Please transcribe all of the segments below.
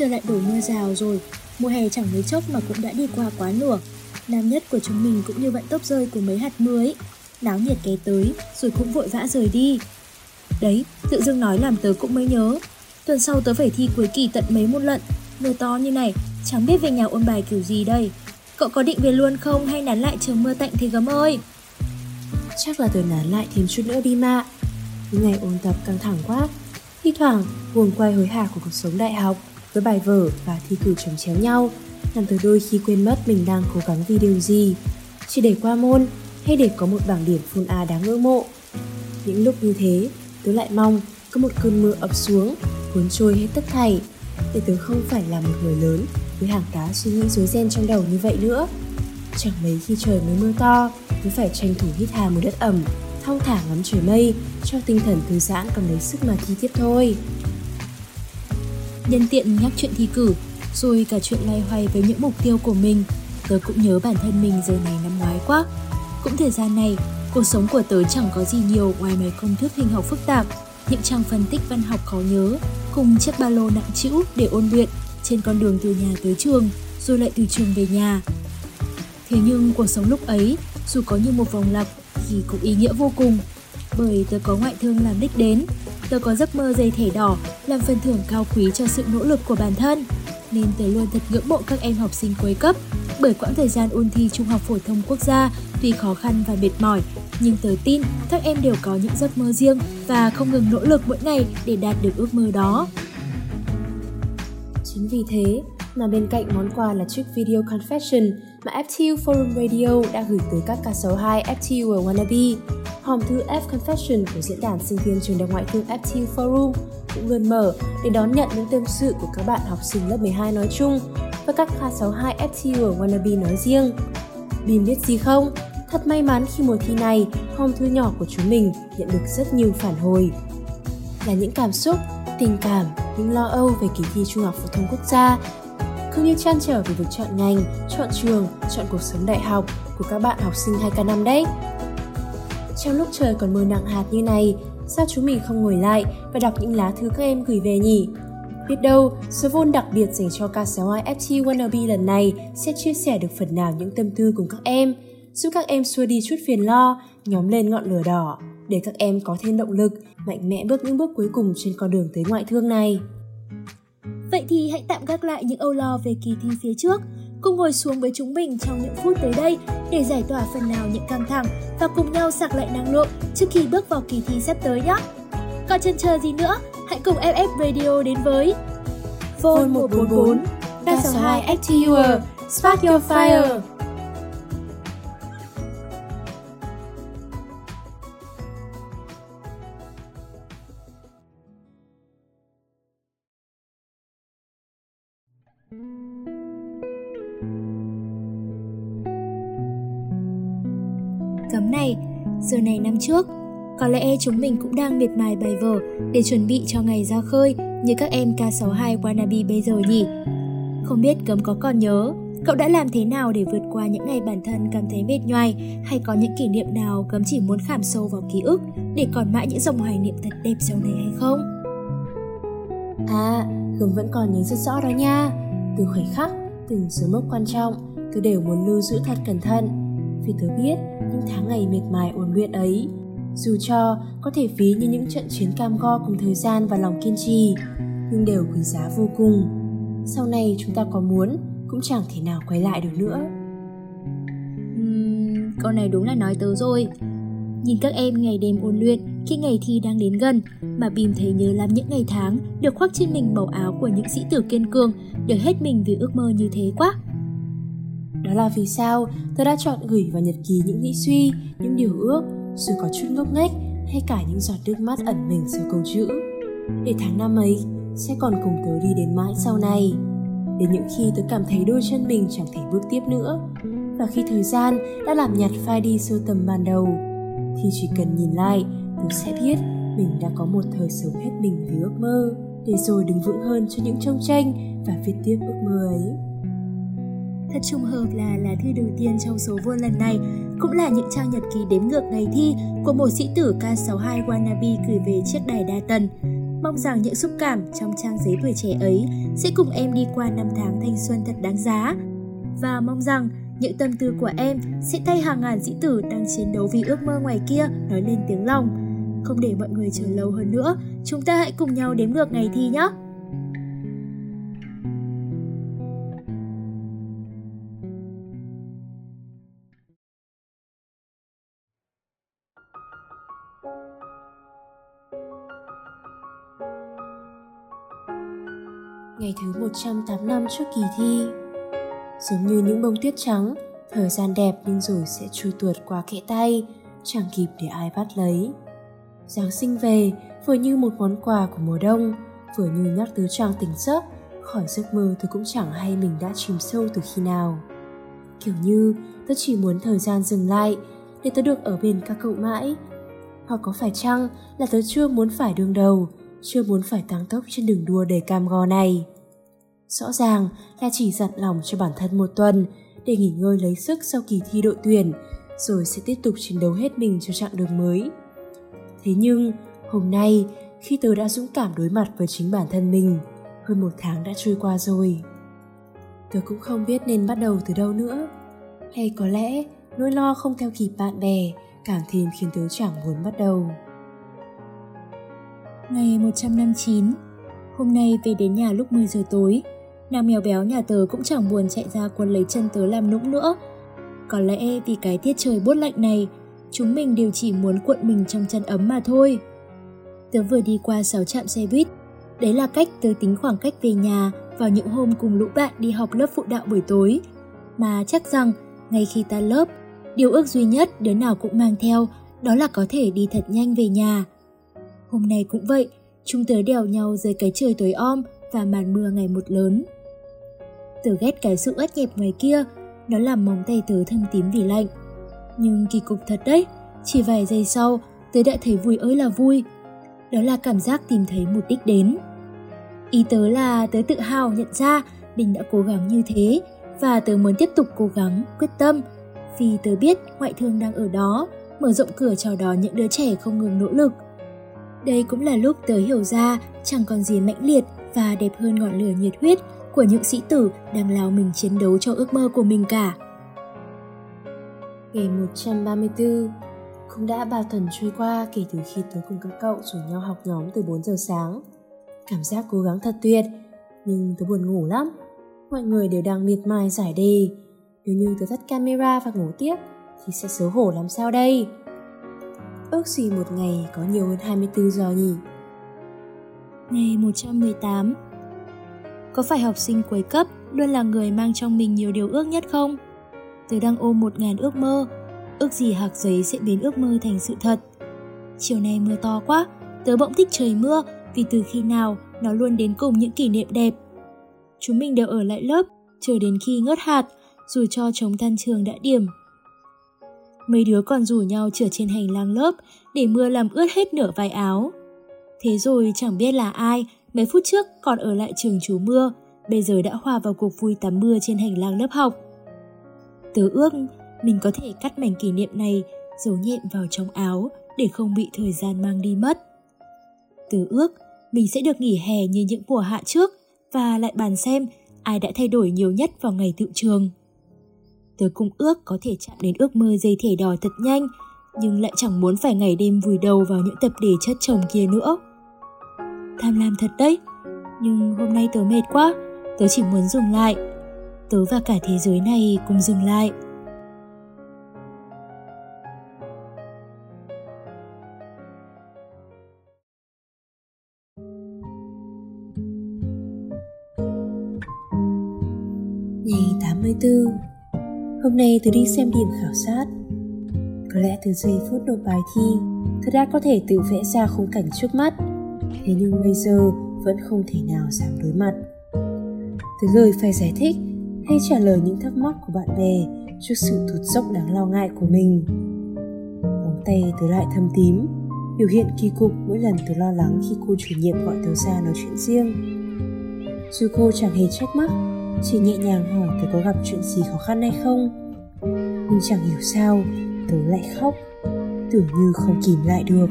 Trời lại đổ mưa rào rồi. Mùa hè chẳng mấy chốc mà cũng đã đi qua quá nửa Nam nhất của chúng mình cũng như vận tốc rơi của mấy hạt mưa ấy. Náo nhiệt ké tới Rồi cũng vội vã rời đi. Đấy, tự dưng nói làm tớ cũng mới nhớ. Tuần sau tớ phải thi cuối kỳ tận mấy môn lận Mưa to như này Chẳng biết về nhà ôn bài kiểu gì đây. Cậu có định về luôn không hay nán lại chờ mưa tạnh thì gấm ơi? Chắc là tớ nán lại thêm chút nữa đi mà. Ngày ôn tập căng thẳng quá. Thi thoảng buồn quay hối hả của cuộc sống đại học với bài vở và thi cử chồng chéo nhau. Làm tôi đôi khi quên mất mình đang cố gắng vì điều gì. Chỉ để qua môn hay để có một bảng điểm full A đáng ngưỡng mộ. Những lúc như thế, tớ lại mong có một cơn mưa ập xuống, cuốn trôi hết tất thảy. Để tớ không phải là một người lớn với hàng tá suy nghĩ rối ren trong đầu như vậy nữa. Chẳng mấy khi trời mới mưa to tớ phải tranh thủ hít hà một đất ẩm, thong thả ngắm trời mây, cho tinh thần thư giãn còn lấy sức mà thi tiếp thôi. Nhân tiện nhắc chuyện thi cử, rồi cả chuyện loay hoay với những mục tiêu của mình, tớ cũng nhớ bản thân mình giờ này năm ngoái quá. Cũng thời gian này, cuộc sống của tớ chẳng có gì nhiều ngoài mấy công thức hình học phức tạp, những trang phân tích văn học khó nhớ, cùng chiếc ba lô nặng trĩu để ôn luyện trên con đường từ nhà tới trường, rồi lại từ trường về nhà. Thế nhưng cuộc sống lúc ấy, dù có như một vòng lặp thì cũng ý nghĩa vô cùng, bởi tớ có ngoại thương làm đích đến, tôi có giấc mơ dây thẻ đỏ làm phần thưởng cao quý cho sự nỗ lực của bản thân. Nên tớ luôn thật ngưỡng mộ các em học sinh cuối cấp bởi quãng thời gian ôn thi Trung học phổ thông quốc gia tuy khó khăn và mệt mỏi, nhưng tớ tin các em đều có những giấc mơ riêng và không ngừng nỗ lực mỗi ngày để đạt được ước mơ đó. Chính vì thế mà bên cạnh món quà là chiếc video confession mà FTU Forum Radio đã gửi tới các K62 FTU ở Wannabe. Hòm thư F Confession của diễn đàn sinh viên trường đại ngoại thương FTU Forum cũng luôn mở để đón nhận những tâm sự của các bạn học sinh lớp 12 nói chung và các K62 FTU ở Wannabe nói riêng. Bim biết gì không? Thật may mắn khi mùa thi này, hòm thư nhỏ của chúng mình nhận được rất nhiều phản hồi. Là những cảm xúc, tình cảm, những lo âu về kỳ thi Trung học phổ thông quốc gia cứ như chăn trở về việc chọn ngành, chọn trường, chọn cuộc sống đại học của các bạn học sinh 2K năm đấy. Trong lúc trời còn mưa nặng hạt như này, sao chúng mình không ngồi lại và đọc những lá thư các em gửi về nhỉ? Biết đâu, số vôn đặc biệt dành cho K62 FT Wannabe lần này sẽ chia sẻ được phần nào những tâm tư cùng các em, giúp các em xua đi chút phiền lo, nhóm lên ngọn lửa đỏ, để các em có thêm động lực, mạnh mẽ bước những bước cuối cùng trên con đường tới ngoại thương này. Vậy thì hãy tạm gác lại những âu lo về kỳ thi phía trước, cùng ngồi xuống với chúng mình trong những phút tới đây để giải tỏa phần nào những căng thẳng và cùng nhau sạc lại năng lượng trước khi bước vào kỳ thi sắp tới nhé. Còn chân chờ gì nữa, hãy cùng FF Radio đến với Phone 144 362 FTUR Spark Your Fire Cấm này, giờ này năm trước, có lẽ chúng mình cũng đang miệt mài bài vở để chuẩn bị cho ngày ra khơi như các em K62 wannabe bây giờ nhỉ? Không biết Cấm có còn nhớ, cậu đã làm thế nào để vượt qua những ngày bản thân cảm thấy mệt nhoài hay có những kỷ niệm nào Cấm chỉ muốn khảm sâu vào ký ức để còn mãi những dòng hoài niệm thật đẹp sau này hay không? À, Cấm vẫn còn nhớ rất rõ đó nha. Từ khoảnh khắc, từng số mốc quan trọng, tôi đều muốn lưu giữ thật cẩn thận. Vì tớ biết những tháng ngày miệt mài ôn luyện ấy dù cho có thể ví như những trận chiến cam go cùng thời gian và lòng kiên trì nhưng đều quý giá vô cùng. Sau này chúng ta có muốn cũng chẳng thể nào quay lại được nữa. Uhm, câu này đúng là nói tớ rồi nhìn các em ngày đêm ôn luyện khi ngày thi đang đến gần mà bìm thấy nhớ lắm những ngày tháng được khoác trên mình màu áo của những sĩ tử kiên cường được hết mình vì ước mơ như thế quá. Đó là vì sao tôi đã chọn gửi vào nhật ký những nghĩ suy, những điều ước, dù có chút ngốc nghếch hay cả những giọt nước mắt ẩn mình sau câu chữ. Để tháng năm ấy sẽ còn cùng tớ đi đến mãi sau này. Đến những khi tớ cảm thấy đôi chân mình chẳng thể bước tiếp nữa và khi thời gian đã làm nhạt phai đi sưu tầm ban đầu thì chỉ cần nhìn lại tôi sẽ biết mình đã có một thời sống hết mình vì ước mơ, để rồi đứng vững hơn cho những trông tranh và viết tiếp ước mơ ấy Thật trùng hợp là lá thư đầu tiên trong số vô lần này cũng là những trang nhật ký đếm ngược ngày thi của một sĩ tử K62 Wannabe gửi về chiếc đài đa tần. Mong rằng những xúc cảm trong trang giấy tuổi trẻ ấy sẽ cùng em đi qua năm tháng thanh xuân thật đáng giá. Và mong rằng những tâm tư của em sẽ thay hàng ngàn sĩ tử đang chiến đấu vì ước mơ ngoài kia nói lên tiếng lòng. Không để mọi người chờ lâu hơn nữa, chúng ta hãy cùng nhau đếm ngược ngày thi nhé! Ngày thứ 108 năm trước kỳ thi Giống như những bông tuyết trắng, Thời gian đẹp nhưng rồi sẽ trôi tuột qua kẽ tay, Chẳng kịp để ai bắt lấy. Giáng sinh về, vừa như một món quà của mùa đông, Vừa như nhắc tứ trang tỉnh giấc, Khỏi giấc mơ tôi cũng chẳng hay mình đã chìm sâu từ khi nào. Kiểu như tôi chỉ muốn thời gian dừng lại Để tôi được ở bên các cậu mãi. Hoặc có phải chăng là tớ chưa muốn phải đương đầu, chưa muốn phải tăng tốc trên đường đua đầy cam go này. Rõ ràng là chỉ dặn lòng cho bản thân một tuần để nghỉ ngơi lấy sức sau kỳ thi đội tuyển, rồi sẽ tiếp tục chiến đấu hết mình cho chặng đường mới. Thế nhưng, hôm nay, khi tớ đã dũng cảm đối mặt với chính bản thân mình, hơn một tháng đã trôi qua rồi. Tớ cũng không biết nên bắt đầu từ đâu nữa. Hay có lẽ nỗi lo không theo kịp bạn bè càng thêm khiến tớ chẳng muốn bắt đầu ngày 159. Hôm nay về đến nhà lúc 10 giờ tối, nàng mèo béo nhà tớ cũng chẳng buồn chạy ra quấn lấy chân tớ làm nũng nữa. Có lẽ vì cái tiết trời buốt lạnh này, chúng mình đều chỉ muốn cuộn mình trong chân ấm mà thôi. Tớ vừa đi qua 6 trạm xe buýt, đấy là cách tớ tính khoảng cách về nhà vào những hôm cùng lũ bạn đi học lớp phụ đạo buổi tối. Mà chắc rằng, ngay khi ta lớp, điều ước duy nhất đứa nào cũng mang theo đó là có thể đi thật nhanh về nhà Hôm nay cũng vậy, chúng tớ đèo nhau dưới cái trời tối om và màn mưa ngày một lớn. Tớ ghét cái sự ướt nhẹp ngoài kia, nó làm móng tay tớ thâm tím vì lạnh. Nhưng kỳ cục thật đấy, chỉ vài giây sau, tớ đã thấy vui ơi là vui. Đó là cảm giác tìm thấy một đích đến. Ý tớ là tớ tự hào nhận ra mình đã cố gắng như thế và tớ muốn tiếp tục cố gắng, quyết tâm vì tớ biết ngoại thương đang ở đó, mở rộng cửa chào đón những đứa trẻ không ngừng nỗ lực – đây cũng là lúc tớ hiểu ra chẳng còn gì mãnh liệt và đẹp hơn ngọn lửa nhiệt huyết của những sĩ tử đang lao mình chiến đấu cho ước mơ của mình cả. Ngày 134 Cũng đã bao tuần trôi qua kể từ khi tớ cùng các cậu rủ nhau học nhóm từ 4 giờ sáng. Cảm giác cố gắng thật tuyệt, nhưng tớ buồn ngủ lắm. Mọi người đều đang miệt mài giải đề. Nếu như tớ tắt camera và ngủ tiếp thì sẽ xấu hổ làm sao đây? ước gì một ngày có nhiều hơn 24 giờ nhỉ? Ngày 118 có phải học sinh cuối cấp luôn là người mang trong mình nhiều điều ước nhất không? Tớ đang ôm một ngàn ước mơ, ước gì hạc giấy sẽ biến ước mơ thành sự thật. Chiều nay mưa to quá, tớ bỗng thích trời mưa vì từ khi nào nó luôn đến cùng những kỷ niệm đẹp. Chúng mình đều ở lại lớp, chờ đến khi ngớt hạt, dù cho chống tan trường đã điểm Mấy đứa còn rủ nhau trở trên hành lang lớp để mưa làm ướt hết nửa vai áo. Thế rồi chẳng biết là ai, mấy phút trước còn ở lại trường trú mưa, bây giờ đã hòa vào cuộc vui tắm mưa trên hành lang lớp học. Tớ ước mình có thể cắt mảnh kỷ niệm này giấu nhẹm vào trong áo để không bị thời gian mang đi mất. Tớ ước mình sẽ được nghỉ hè như những mùa hạ trước và lại bàn xem ai đã thay đổi nhiều nhất vào ngày tự trường. Tớ cũng ước có thể chạm đến ước mơ dây thể đỏ thật nhanh, nhưng lại chẳng muốn phải ngày đêm vùi đầu vào những tập đề chất chồng kia nữa. Tham lam thật đấy, nhưng hôm nay tớ mệt quá, tớ chỉ muốn dừng lại. Tớ và cả thế giới này cùng dừng lại. Ngày 84 Hôm nay tớ đi xem điểm khảo sát. Có lẽ từ giây phút nộp bài thi, tớ đã có thể tự vẽ ra khung cảnh trước mắt. Thế nhưng bây giờ vẫn không thể nào dám đối mặt. Từ lời phải giải thích hay trả lời những thắc mắc của bạn bè trước sự tụt dốc đáng lo ngại của mình. Móng tay tớ lại thâm tím, biểu hiện kỳ cục mỗi lần tớ lo lắng khi cô chủ nhiệm gọi tớ ra nói chuyện riêng. Dù cô chẳng hề trách móc, chỉ nhẹ nhàng hỏi tớ có gặp chuyện gì khó khăn hay không. Nhưng chẳng hiểu sao, tớ lại khóc, tưởng như không kìm lại được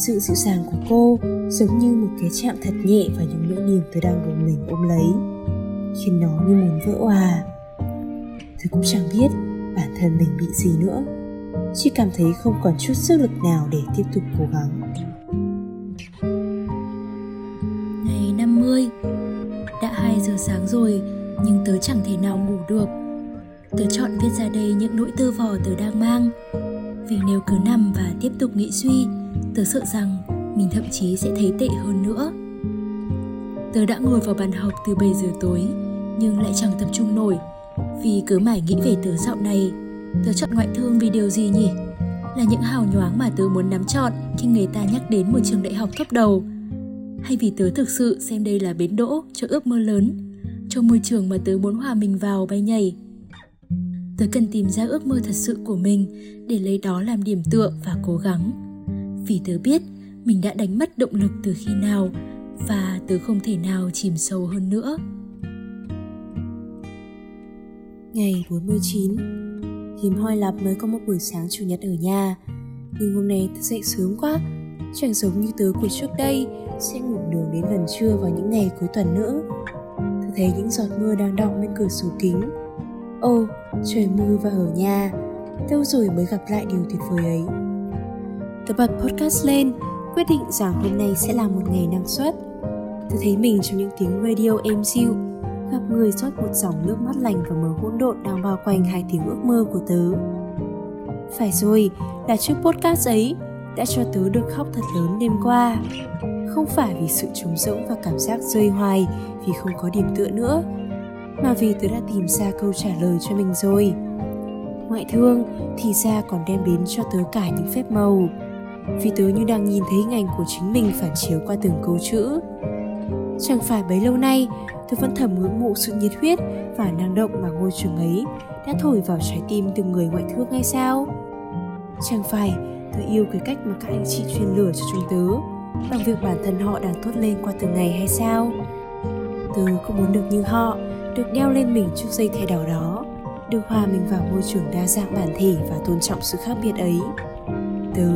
sự dịu dàng của cô giống như một cái chạm thật nhẹ vào những nỗi niềm tôi đang gồng mình ôm lấy. Khiến nó như muốn vỡ òa. Tôi cũng chẳng biết bản thân mình bị gì nữa, chỉ cảm thấy không còn chút sức lực nào để tiếp tục cố gắng. Ngày 50 Đã 2 giờ sáng rồi, Nhưng tớ chẳng thể nào ngủ được. Tớ chọn viết ra đây những nỗi tơ vò tớ đang mang, Vì nếu cứ nằm và tiếp tục nghĩ suy Tớ sợ rằng mình thậm chí sẽ thấy tệ hơn nữa. Tớ đã ngồi vào bàn học từ 7 giờ tối, Nhưng lại chẳng tập trung nổi. Vì cứ mãi nghĩ về tớ dạo này, Tớ chọn ngoại thương vì điều gì nhỉ? Là những hào nhoáng mà tớ muốn nắm chọn khi người ta nhắc đến một trường đại học top đầu? Hay vì tớ thực sự xem đây là bến đỗ cho ước mơ lớn, Cho môi trường mà tớ muốn hòa mình vào bay nhảy? Tớ cần tìm ra ước mơ thật sự của mình để lấy đó làm điểm tựa và cố gắng. Vì tớ biết mình đã đánh mất động lực từ khi nào và tớ không thể nào chìm sâu hơn nữa. Ngày 49 Hiếm hoi lắm mới có một buổi sáng chủ nhật ở nhà. Nhưng hôm nay tớ dậy sớm quá Chẳng giống như tớ của trước đây Sẽ ngủ nướng đến gần trưa vào những ngày cuối tuần nữa. Tớ thấy những giọt mưa đang đọng bên cửa sổ kính. Ô, trời mưa và ở nhà Đâu rồi mới gặp lại điều tuyệt vời ấy. Tớ bật podcast lên Quyết định rằng hôm nay sẽ là một ngày năng suất Tớ thấy mình trong những tiếng radio êm dịu gặp người rót một dòng nước mắt lành và mờ hỗn độn đang bao quanh hai tiếng ước mơ của tớ. Phải rồi, là trước podcast ấy đã cho tớ được khóc thật lớn đêm qua. Không phải vì sự trống rỗng và cảm giác rơi hoài vì không có điểm tựa nữa, mà vì tớ đã tìm ra câu trả lời cho mình rồi. Ngoại thương thì ra còn đem đến cho tớ cả những phép màu, vì tớ như đang nhìn thấy ngành của chính mình phản chiếu qua từng câu chữ. Chẳng phải bấy lâu nay tớ vẫn thầm ngưỡng mộ sự nhiệt huyết và năng động mà ngôi trường ấy đã thổi vào trái tim từng người ngoại thương hay sao? Chẳng phải tớ yêu cái cách mà các anh chị truyền lửa cho chúng tớ bằng việc bản thân họ đang tốt lên qua từng ngày hay sao? Tớ cũng muốn được như họ, được đeo lên mình chiếc dây thẻ đỏ đó, được hòa mình vào môi trường đa dạng bản thể và tôn trọng sự khác biệt ấy. Tớ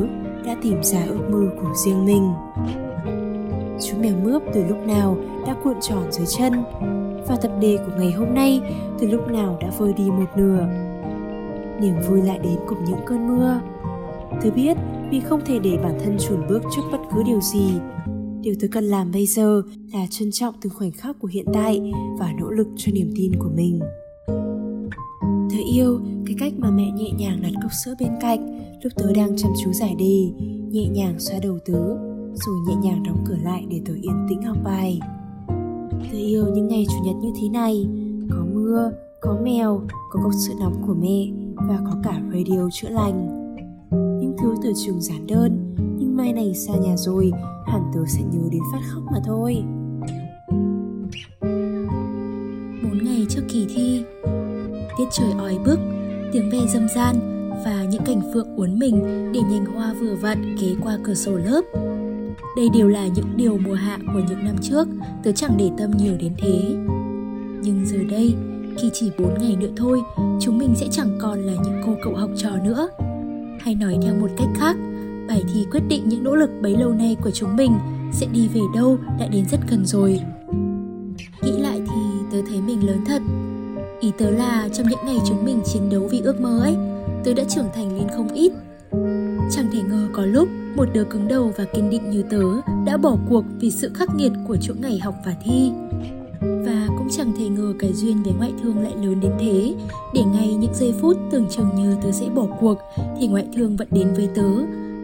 đã tìm ra ước mơ của riêng mình. Chú mèo mướp từ lúc nào đã cuộn tròn dưới chân, và tập đề của ngày hôm nay từ lúc nào đã vơi đi một nửa. Niềm vui lại đến cùng những cơn mưa. Tôi biết vì không thể để bản thân chùn bước trước bất cứ điều gì. Điều tôi cần làm bây giờ là trân trọng từng khoảnh khắc của hiện tại và nỗ lực cho niềm tin của mình thơ yêu, cái cách mà mẹ nhẹ nhàng đặt cốc sữa bên cạnh, lúc tớ đang chăm chú giải đề, nhẹ nhàng xoa đầu tớ, rồi nhẹ nhàng đóng cửa lại để tớ yên tĩnh học bài. Tớ yêu những ngày chủ nhật như thế này, có mưa, có mèo, có cốc sữa nóng của mẹ, và có cả radio chữa lành. Những thứ từ trường giản đơn, nhưng mai này xa nhà rồi, hẳn tớ sẽ nhớ đến phát khóc mà thôi. Bốn ngày trước kỳ thi tiết trời oi bức tiếng ve dâm gian và những cảnh phượng uốn mình để nhành hoa vừa vặn kế qua cửa sổ lớp đây đều là những điều mùa hạ của những năm trước, tớ chẳng để tâm nhiều đến thế. Nhưng giờ đây, khi chỉ 4 ngày nữa thôi, chúng mình sẽ chẳng còn là những cô cậu học trò nữa. Hay nói theo một cách khác, bài thi quyết định những nỗ lực bấy lâu nay của chúng mình sẽ đi về đâu đã đến rất gần rồi. Nghĩ lại thì tớ thấy mình lớn thật. Ý tớ là trong những ngày chúng mình chiến đấu vì ước mơ ấy, tớ đã trưởng thành lên không ít. Chẳng thể ngờ có lúc một đứa cứng đầu và kiên định như tớ đã bỏ cuộc vì sự khắc nghiệt của chuỗi ngày học và thi. Và cũng chẳng thể ngờ cái duyên với ngoại thương lại lớn đến thế, để ngay những giây phút tưởng chừng như tớ sẽ bỏ cuộc thì ngoại thương vẫn đến với tớ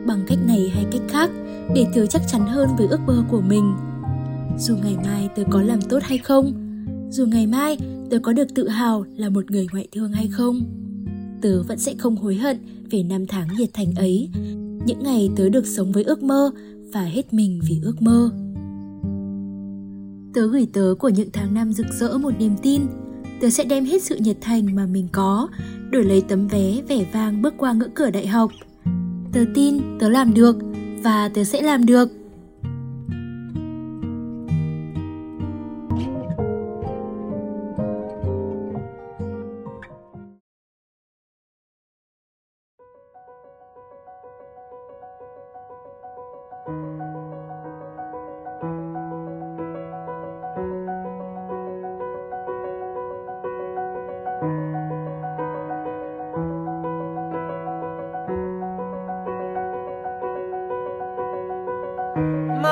bằng cách này hay cách khác để tớ chắc chắn hơn với ước mơ của mình. Dù ngày mai tớ có làm tốt hay không, dù ngày mai tớ có được tự hào là một người ngoại thương hay không, tớ vẫn sẽ không hối hận về năm tháng nhiệt thành ấy những ngày tớ được sống với ước mơ và hết mình vì ước mơ Tớ gửi tớ của những tháng năm rực rỡ một niềm tin. Tớ sẽ đem hết sự nhiệt thành mà mình có, đổi lấy tấm vé vẻ vang bước qua ngưỡng cửa đại học. Tớ tin tớ làm được và tớ sẽ làm được.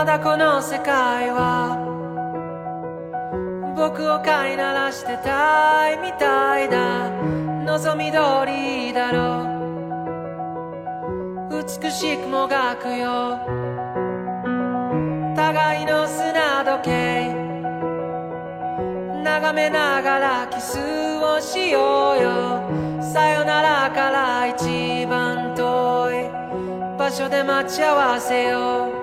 だこの世界は僕を飼いならしてたいみたいだ望み通りだろう。美しくもがくよ。互いの砂時計。眺めながらキスをしようよ。さよならから一番遠い場所で待ち合わせよう。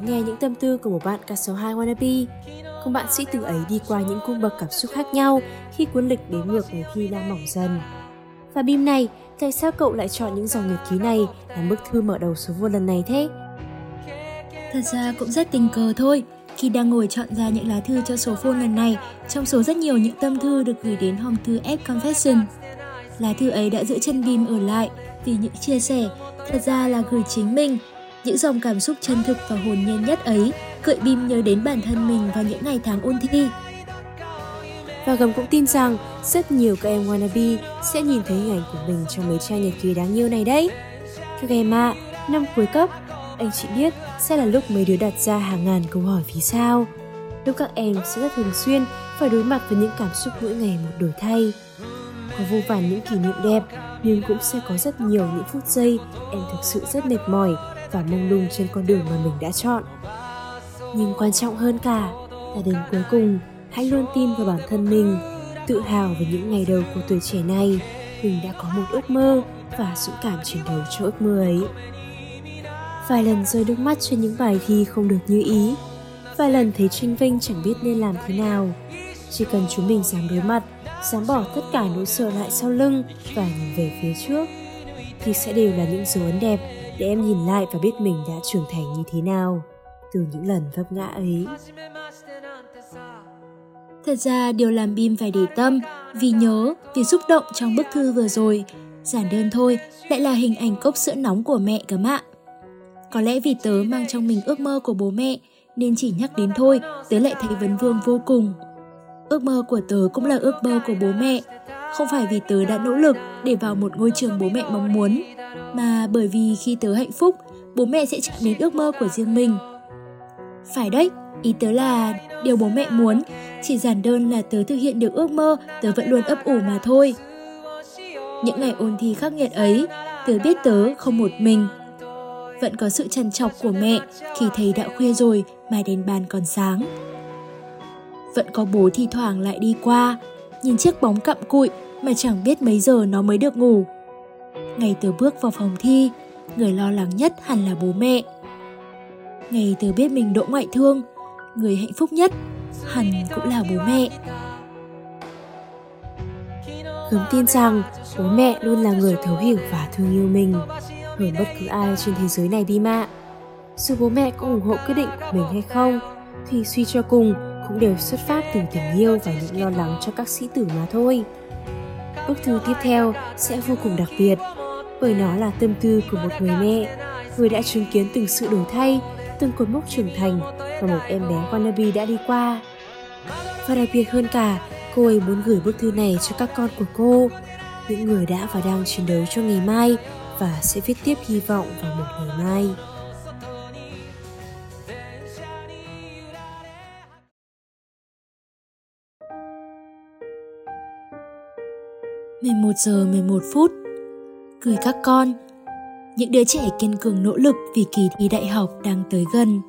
Lắng nghe những tâm tư của một bạn ca số 2 wannabe. Cùng bạn sĩ tử ấy đi qua những cung bậc cảm xúc khác nhau khi cuốn lịch đến ngược ngày thi đang mỏng dần. Và Bim này, tại sao cậu lại chọn những dòng nhật ký này làm bức thư mở đầu số vô lần này thế? Thật ra cũng rất tình cờ thôi. Khi đang ngồi chọn ra những lá thư cho số phone lần này, trong số rất nhiều những tâm thư được gửi đến hòm thư F Confession. Lá thư ấy đã giữ chân Bim ở lại vì những chia sẻ thật ra là gửi chính mình những dòng cảm xúc chân thực và hồn nhiên nhất ấy gợi Bim nhớ đến bản thân mình vào những ngày tháng ôn thi. Và Gầm cũng tin rằng rất nhiều các em wannabe sẽ nhìn thấy hình ảnh của mình trong mấy trang nhật ký đáng yêu này đấy. Các em ạ, à, năm cuối cấp, anh chị biết sẽ là lúc mấy đứa đặt ra hàng ngàn câu hỏi vì sao. Lúc các em sẽ rất thường xuyên phải đối mặt với những cảm xúc mỗi ngày một đổi thay. Có vô vàn những kỷ niệm đẹp, nhưng cũng sẽ có rất nhiều những phút giây em thực sự rất mệt mỏi và mông lung trên con đường mà mình đã chọn. Nhưng quan trọng hơn cả là đến cuối cùng, hãy luôn tin vào bản thân mình, tự hào về những ngày đầu của tuổi trẻ này. Mình đã có một ước mơ và dũng cảm chiến đấu cho ước mơ ấy. Vài lần rơi nước mắt trên những bài thi không được như ý. Vài lần thấy tranh vinh chẳng biết nên làm thế nào. Chỉ cần chúng mình dám đối mặt, dám bỏ tất cả nỗi sợ lại sau lưng và nhìn về phía trước, thì sẽ đều là những dấu ấn đẹp để em nhìn lại và biết mình đã trưởng thành như thế nào từ những lần vấp ngã ấy. Thật ra điều làm Bim phải để tâm vì nhớ, vì xúc động trong bức thư vừa rồi. Giản đơn thôi, lại là hình ảnh cốc sữa nóng của mẹ cả ạ. Có lẽ vì tớ mang trong mình ước mơ của bố mẹ nên chỉ nhắc đến thôi tớ lại thấy vấn vương vô cùng. Ước mơ của tớ cũng là ước mơ của bố mẹ. Không phải vì tớ đã nỗ lực để vào một ngôi trường bố mẹ mong muốn, mà bởi vì khi tớ hạnh phúc, bố mẹ sẽ chạm đến ước mơ của riêng mình. Phải đấy, ý tớ là điều bố mẹ muốn, chỉ giản đơn là tớ thực hiện được ước mơ tớ vẫn luôn ấp ủ mà thôi. Những ngày ôn thi khắc nghiệt ấy, tớ biết tớ không một mình. Vẫn có sự trằn trọc của mẹ khi thấy đã khuya rồi mà đèn bàn còn sáng. Vẫn có bố thi thoảng lại đi qua, nhìn chiếc bóng cặm cụi mà chẳng biết mấy giờ nó mới được ngủ. Ngày từ bước vào phòng thi, người lo lắng nhất hẳn là bố mẹ. Ngày từ biết mình đỗ ngoại thương, người hạnh phúc nhất hẳn cũng là bố mẹ. Gấm tin rằng bố mẹ luôn là người thấu hiểu và thương yêu mình hơn bất cứ ai trên thế giới này đi mạ. Dù bố mẹ có ủng hộ quyết định của mình hay không, thì suy cho cùng cũng đều xuất phát từ tình yêu và những lo lắng cho các sĩ tử mà thôi. Bức thư tiếp theo sẽ vô cùng đặc biệt bởi nó là tâm tư của một người mẹ, người đã chứng kiến từng sự đổi thay, từng cột mốc trưởng thành mà một em bé wannabe đã đi qua. Và đặc biệt hơn cả, cô ấy muốn gửi bức thư này cho các con của cô, những người đã và đang chiến đấu cho ngày mai và sẽ viết tiếp hy vọng vào một ngày mai. 11 giờ 11 phút Gửi các con những đứa trẻ kiên cường nỗ lực vì kỳ thi đại học đang tới gần.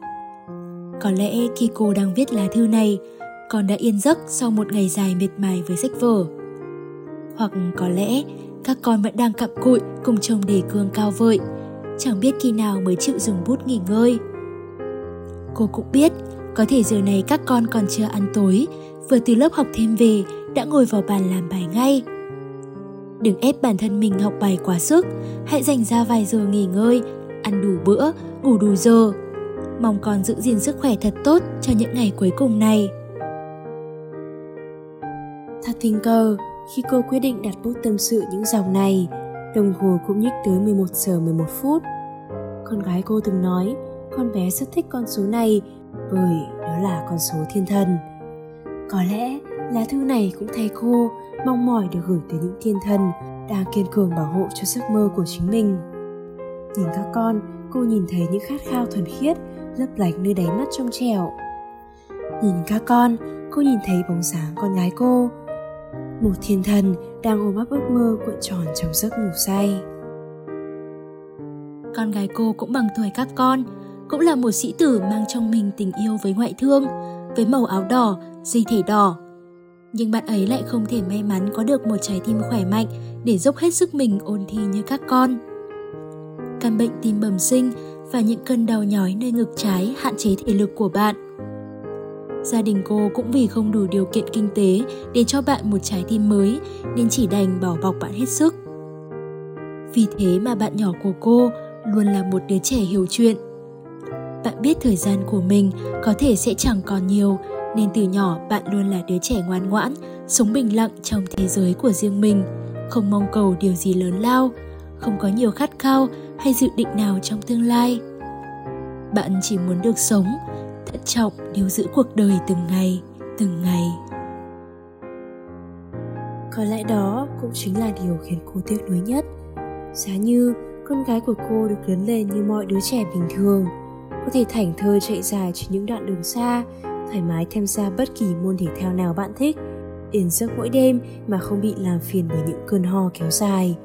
Có lẽ khi cô đang viết lá thư này, con đã yên giấc sau một ngày dài mệt mài với sách vở. Hoặc có lẽ các con vẫn đang cặm cụi cùng chồng đề cương cao vợi, chẳng biết khi nào mới chịu dùng bút nghỉ ngơi. Cô cũng biết, có thể giờ này các con còn chưa ăn tối, vừa từ lớp học thêm về đã ngồi vào bàn làm bài ngay. Đừng ép bản thân mình học bài quá sức, hãy dành ra vài giờ nghỉ ngơi, ăn đủ bữa, ngủ đủ giờ. Mong con giữ gìn sức khỏe thật tốt cho những ngày cuối cùng này. Thật tình cờ, khi cô quyết định đặt bút tâm sự những dòng này, đồng hồ cũng nhích tới 11 giờ 11 phút. Con gái cô từng nói, con bé rất thích con số này bởi đó là con số thiên thần. Có lẽ lá thư này cũng thay cô mong mỏi được gửi tới những thiên thần đang kiên cường bảo hộ cho giấc mơ của chính mình. Nhìn các con, cô nhìn thấy những khát khao thuần khiết lấp lánh nơi đáy mắt trong trẻo. Nhìn các con, cô nhìn thấy bóng dáng con gái cô. Một thiên thần đang ôm ấp ước mơ cuộn tròn trong giấc ngủ say. Con gái cô cũng bằng tuổi các con, cũng là một sĩ tử mang trong mình tình yêu với ngoại thương, với màu áo đỏ, dây thể đỏ. Nhưng bạn ấy lại không thể may mắn có được một trái tim khỏe mạnh để dốc hết sức mình ôn thi như các con. Căn bệnh tim bẩm sinh và những cơn đau nhói nơi ngực trái hạn chế thể lực của bạn. Gia đình cô cũng vì không đủ điều kiện kinh tế để cho bạn một trái tim mới nên chỉ đành bảo bọc bạn hết sức. Vì thế mà bạn nhỏ của cô luôn là một đứa trẻ hiểu chuyện. Bạn biết thời gian của mình có thể sẽ chẳng còn nhiều nên từ nhỏ bạn luôn là đứa trẻ ngoan ngoãn, sống bình lặng trong thế giới của riêng mình, không mong cầu điều gì lớn lao, không có nhiều khát khao hay dự định nào trong tương lai. Bạn chỉ muốn được sống, thận trọng điều giữ cuộc đời từng ngày, từng ngày. Có lẽ đó cũng chính là điều khiến cô tiếc nuối nhất. Giá như con gái của cô được lớn lên như mọi đứa trẻ bình thường, có thể thảnh thơi chạy dài trên những đoạn đường xa, thoải mái tham gia bất kỳ môn thể thao nào bạn thích, yên giấc mỗi đêm mà không bị làm phiền bởi những cơn ho kéo dài.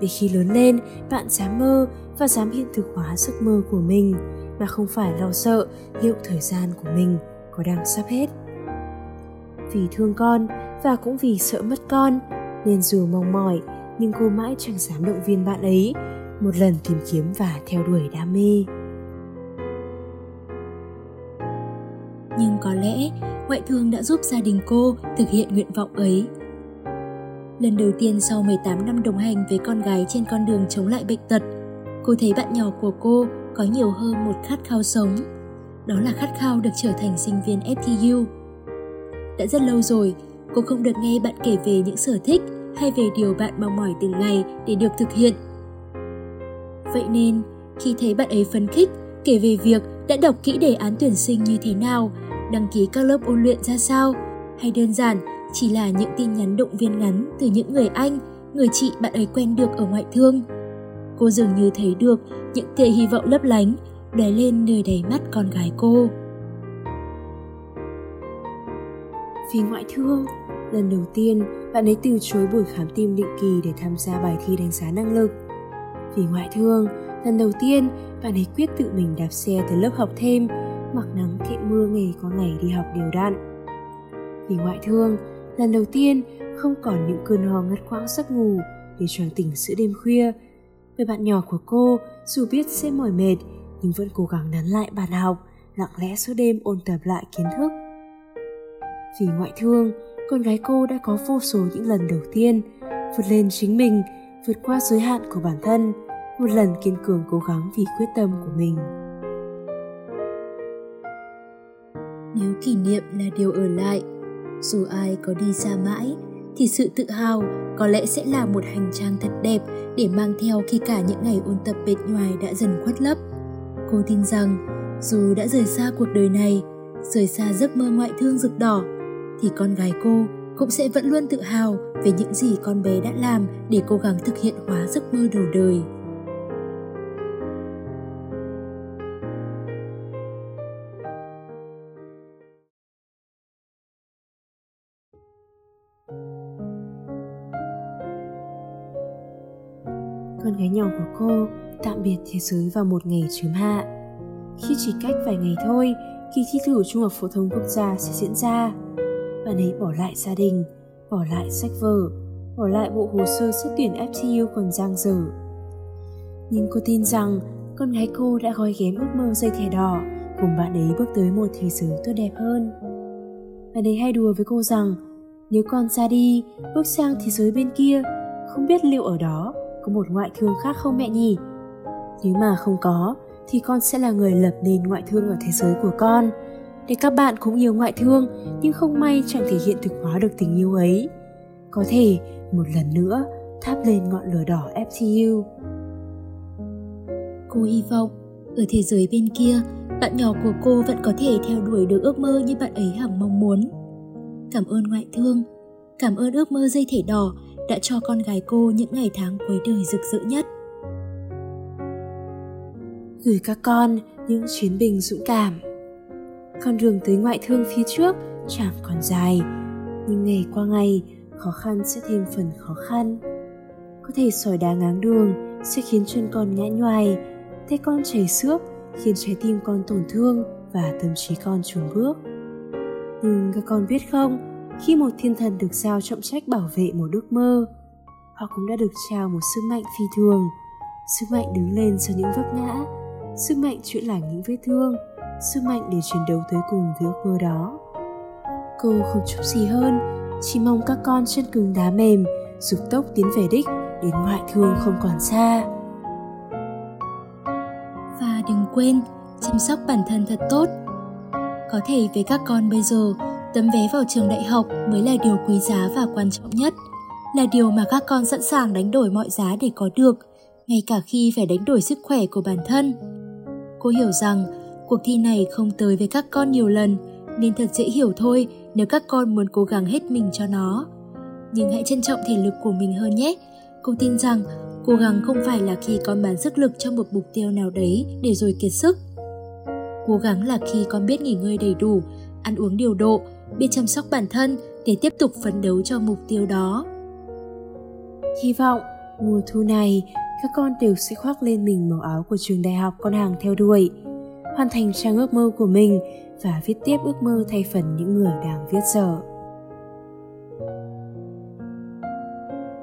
Để khi lớn lên, bạn dám mơ và dám hiện thực hóa giấc mơ của mình mà không phải lo sợ liệu thời gian của mình có đang sắp hết. Vì thương con và cũng vì sợ mất con, nên dù mong mỏi nhưng cô mãi chẳng dám động viên bạn ấy một lần tìm kiếm và theo đuổi đam mê. Nhưng có lẽ ngoại thương đã giúp gia đình cô thực hiện nguyện vọng ấy. Lần đầu tiên sau 18 năm đồng hành với con gái trên con đường chống lại bệnh tật, cô thấy bạn nhỏ của cô có nhiều hơn một khát khao sống. Đó là khát khao được trở thành sinh viên FTU. Đã rất lâu rồi, cô không được nghe bạn kể về những sở thích hay về điều bạn mong mỏi từng ngày để được thực hiện. Vậy nên, khi thấy bạn ấy phấn khích kể về việc đã đọc kỹ đề án tuyển sinh như thế nào, đăng ký các lớp ôn luyện ra sao, hay đơn giản chỉ là những tin nhắn động viên ngắn từ những người anh, người chị bạn ấy quen được ở ngoại thương. Cô dường như thấy được những tia hy vọng lấp lánh lóe lên nơi đầy mắt con gái cô. Vì ngoại thương, lần đầu tiên bạn ấy từ chối buổi khám tim định kỳ để tham gia bài thi đánh giá năng lực. Vì ngoại thương, lần đầu tiên bạn ấy quyết tự mình đạp xe tới lớp học thêm, mặc nắng kệ mưa ngày qua ngày đi học đều đặn. Vì ngoại thương, lần đầu tiên không còn những cơn ho ngắt quãng giấc ngủ để choàng tỉnh giữa đêm khuya. Về bạn nhỏ của cô, dù biết sẽ mỏi mệt nhưng vẫn cố gắng nắn lại bàn học, lặng lẽ suốt đêm ôn tập lại kiến thức. Vì ngoại thương, con gái cô đã có vô số những lần đầu tiên vượt lên chính mình, vượt qua giới hạn của bản thân, một lần kiên cường cố gắng vì quyết tâm của mình. Nếu kỷ niệm là điều ở lại, dù ai có đi xa mãi, thì sự tự hào có lẽ sẽ là một hành trang thật đẹp để mang theo khi cả những ngày ôn tập bệt nhoài đã dần khuất lấp. Cô tin rằng dù đã rời xa cuộc đời này, rời xa giấc mơ ngoại thương rực đỏ, thì con gái cô cũng sẽ vẫn luôn tự hào về những gì con bé đã làm để cố gắng thực hiện hóa giấc mơ đầu đời. Biệt thế giới vào một ngày chớm hạ. Khi chỉ cách vài ngày thôi, kỳ thi thử Trung học phổ thông quốc gia sẽ diễn ra. Bạn ấy bỏ lại gia đình, bỏ lại sách vở, bỏ lại bộ hồ sơ xét tuyển FTU còn dang dở. Nhưng cô tin rằng con gái cô đã gói ghém ước mơ dây thẻ đỏ cùng bạn ấy bước tới một thế giới tốt đẹp hơn. Bạn ấy hay đùa với cô rằng nếu con ra đi, bước sang thế giới bên kia, không biết liệu ở đó có một ngoại thương khác không mẹ nhỉ? Nếu mà không có, thì con sẽ là người lập nên ngoại thương ở thế giới của con. Để các bạn cũng yêu ngoại thương, nhưng không may chẳng thể hiện thực hóa được tình yêu ấy. Có thể một lần nữa thắp lên ngọn lửa đỏ FTU. Cô hy vọng ở thế giới bên kia, bạn nhỏ của cô vẫn có thể theo đuổi được ước mơ như bạn ấy hằng mong muốn. Cảm ơn ngoại thương, cảm ơn ước mơ dây thể đỏ đã cho con gái cô những ngày tháng cuối đời rực rỡ nhất. Gửi các con những chiến binh dũng cảm. Con đường tới ngoại thương phía trước chẳng còn dài, nhưng ngày qua ngày khó khăn sẽ thêm phần khó khăn. Có thể sỏi đá ngáng đường sẽ khiến chân con ngã nhoài, tay con chảy xước khiến trái tim con tổn thương và tâm trí con chùn bước. Nhưng các con biết không, khi một thiên thần được giao trọng trách bảo vệ một ước mơ, họ cũng đã được trao một sức mạnh phi thường, sức mạnh đứng lên sau những vấp ngã, sức mạnh chữa lành những vết thương, sức mạnh để chiến đấu tới cùng với ước mơ đó. Cô không chúc gì hơn, chỉ mong các con chân cứng đá mềm, dục tốc tiến về đích đến ngoại thương không còn xa. Và đừng quên chăm sóc bản thân thật tốt. Có thể với các con bây giờ, tấm vé vào trường đại học mới là điều quý giá và quan trọng nhất, là điều mà các con sẵn sàng đánh đổi mọi giá để có được, ngay cả khi phải đánh đổi sức khỏe của bản thân. Cô hiểu rằng cuộc thi này không tới với các con nhiều lần, nên thật dễ hiểu thôi nếu các con muốn cố gắng hết mình cho nó. Nhưng hãy trân trọng thể lực của mình hơn nhé. Cô tin rằng cố gắng không phải là khi con bán sức lực cho một mục tiêu nào đấy để rồi kiệt sức. Cố gắng là khi con biết nghỉ ngơi đầy đủ, ăn uống điều độ, biết chăm sóc bản thân để tiếp tục phấn đấu cho mục tiêu đó. Hy vọng mùa thu này các con đều sẽ khoác lên mình màu áo của trường đại học con hàng theo đuổi, hoàn thành trang ước mơ của mình và viết tiếp ước mơ thay phần những người đang viết dở.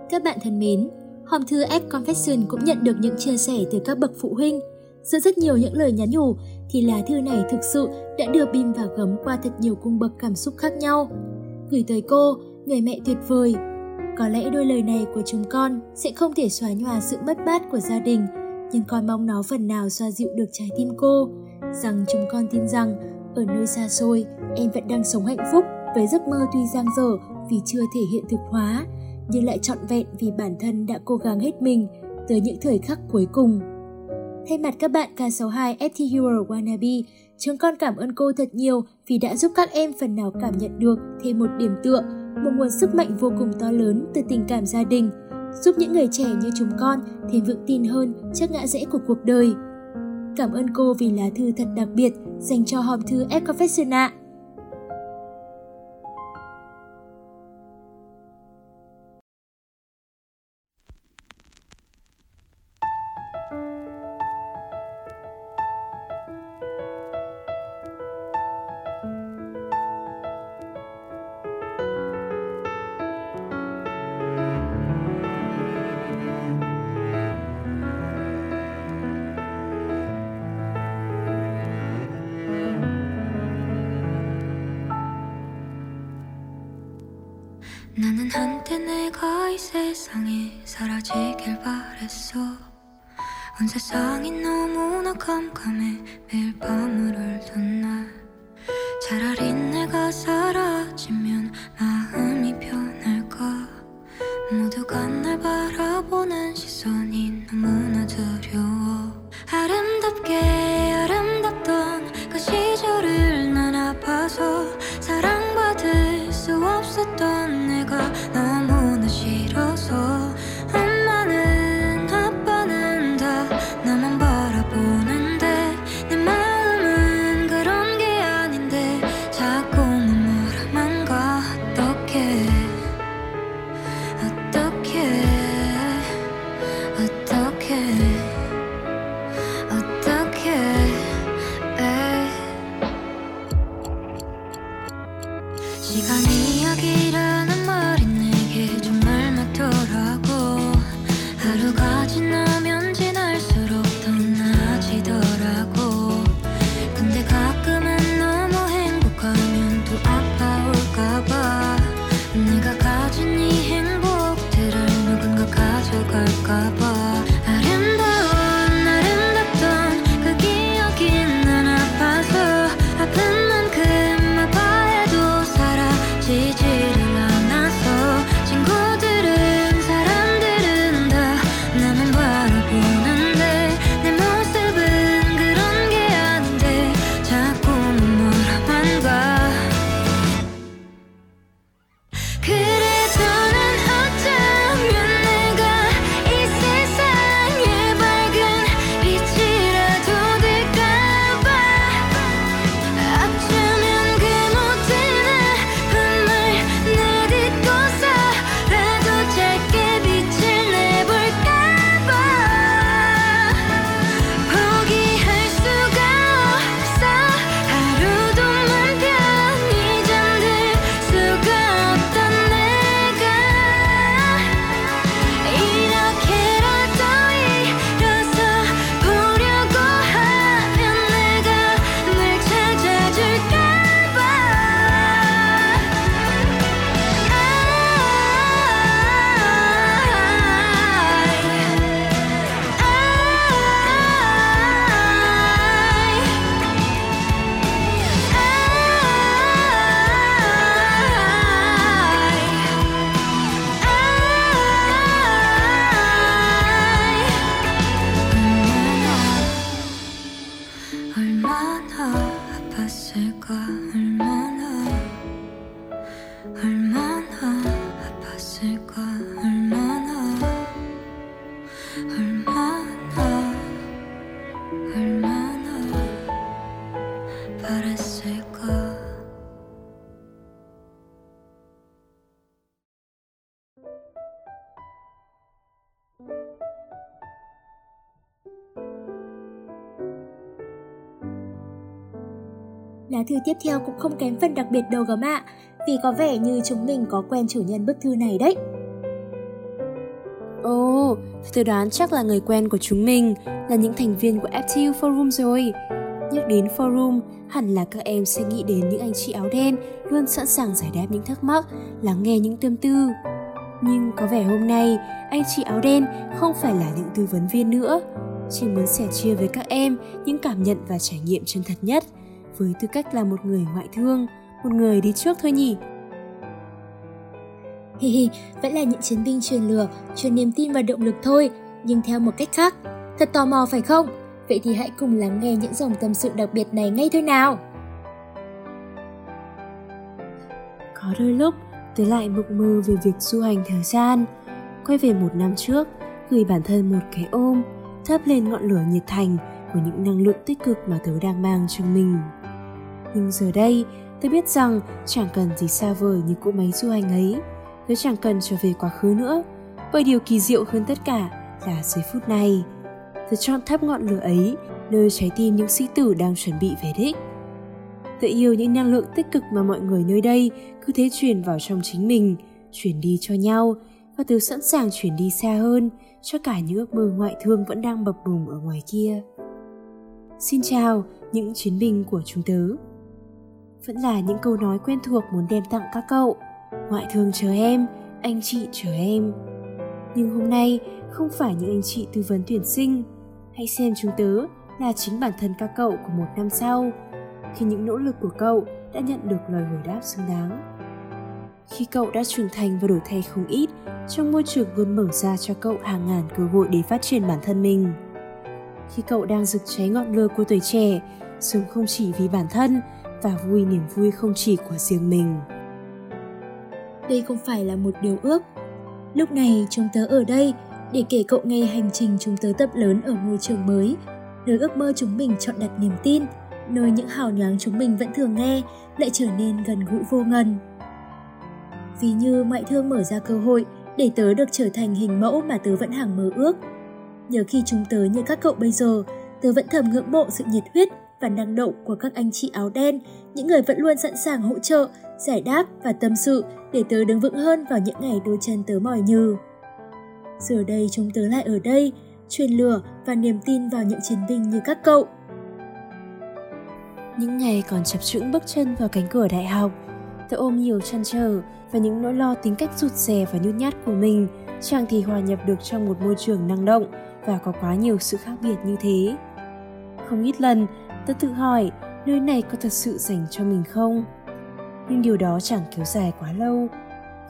Các bạn thân mến, hòm thư F Confession cũng nhận được những chia sẻ từ các bậc phụ huynh. Giữa rất nhiều những lời nhắn nhủ thì lá thư này thực sự đã đưa Bim và Gấm qua thật nhiều cung bậc cảm xúc khác nhau. Gửi tới cô, người mẹ tuyệt vời. Có lẽ đôi lời này của chúng con sẽ không thể xóa nhòa sự mất mát của gia đình, nhưng con mong nó phần nào xoa dịu được trái tim cô, rằng chúng con tin rằng ở nơi xa xôi, em vẫn đang sống hạnh phúc với giấc mơ tuy giang dở vì chưa thể hiện thực hóa, nhưng lại trọn vẹn vì bản thân đã cố gắng hết mình tới những thời khắc cuối cùng. Thay mặt các bạn K62 FT Hero Wannabe, chúng con cảm ơn cô thật nhiều vì đã giúp các em phần nào cảm nhận được thêm một điểm tựa, một nguồn sức mạnh vô cùng to lớn từ tình cảm gia đình, giúp những người trẻ như chúng con thêm vững tin hơn trước ngã rẽ của cuộc đời. Cảm ơn cô vì lá thư thật đặc biệt dành cho hòm thư Ed Confession 온 세상이 너무나 깜깜해 Lá thư tiếp theo cũng không kém phần đặc biệt đâu gấm ạ, vì có vẻ như chúng mình có quen chủ nhân bức thư này đấy. Ồ, oh, tôi đoán chắc là người quen của chúng mình, là những thành viên của FTU Forum rồi. Nhắc đến forum, hẳn là các em sẽ nghĩ đến những anh chị áo đen luôn sẵn sàng giải đáp những thắc mắc, lắng nghe những tâm tư. Nhưng có vẻ hôm nay, anh chị áo đen không phải là những tư vấn viên nữa. Chỉ muốn sẻ chia với các em những cảm nhận và trải nghiệm chân thật nhất, với tư cách là một người ngoại thương, một người đi trước thôi nhỉ. Hi hi, vẫn là những chiến binh truyền lửa, truyền niềm tin và động lực thôi, nhưng theo một cách khác. Thật tò mò phải không? Vậy thì hãy cùng lắng nghe những dòng tâm sự đặc biệt này ngay thôi nào. Có đôi lúc tôi lại mộng mơ về việc du hành thời gian, quay về một năm trước, gửi bản thân một cái ôm, thắp lên ngọn lửa nhiệt thành của những năng lượng tích cực mà tớ đang mang trong mình. Nhưng giờ đây, tôi biết rằng chẳng cần gì xa vời như cỗ máy du hành ấy, tôi chẳng cần trở về quá khứ nữa, bởi điều kỳ diệu hơn tất cả là giây phút này tôi chọn thắp ngọn lửa ấy nơi trái tim những sĩ tử đang chuẩn bị về đích. Tôi yêu những năng lượng tích cực mà mọi người nơi đây cứ thế truyền vào trong chính mình, truyền đi cho nhau và tớ sẵn sàng truyền đi xa hơn cho cả những ước mơ ngoại thương vẫn đang bập bùng ở ngoài kia. Xin chào những chiến binh của chúng tớ. Vẫn là những câu nói quen thuộc muốn đem tặng các cậu. Ngoại thương chờ em, anh chị chờ em. Nhưng hôm nay không phải những anh chị tư vấn tuyển sinh Hãy xem chúng tớ là chính bản thân các cậu của một năm sau, khi những nỗ lực của cậu đã nhận được lời hồi đáp xứng đáng. Khi cậu đã trưởng thành và đổi thay không ít, trong môi trường luôn mở ra cho cậu hàng ngàn cơ hội để phát triển bản thân mình. Khi cậu đang rực cháy ngọn lửa của tuổi trẻ, sống không chỉ vì bản thân và vui niềm vui không chỉ của riêng mình. Đây không phải là một điều ước. Lúc này chúng tớ ở đây để kể cậu nghe hành trình chúng tớ tập lớn ở môi trường mới, nơi ước mơ chúng mình chọn đặt niềm tin, nơi những hào nhoáng chúng mình vẫn thường nghe lại trở nên gần gũi vô ngần. Vì như ngoại thương mở ra cơ hội để tớ được trở thành hình mẫu mà tớ vẫn hàng mơ ước. Nhờ khi chúng tớ như các cậu bây giờ, tớ vẫn thầm ngưỡng mộ sự nhiệt huyết và năng động của các anh chị áo đen, những người vẫn luôn sẵn sàng hỗ trợ, giải đáp và tâm sự để tớ đứng vững hơn vào những ngày đôi chân tớ mỏi nhừ. Giờ đây chúng tớ lại ở đây, truyền lửa và niềm tin vào những chiến binh như các cậu. Những ngày còn chập chững bước chân vào cánh cửa đại học, tớ ôm nhiều chăn trở và những nỗi lo tính cách rụt rè và nhút nhát của mình chẳng thì hòa nhập được trong một môi trường năng động và có quá nhiều sự khác biệt như thế. Không ít lần, tớ tự hỏi, nơi này có thật sự dành cho mình không? Nhưng điều đó chẳng kéo dài quá lâu.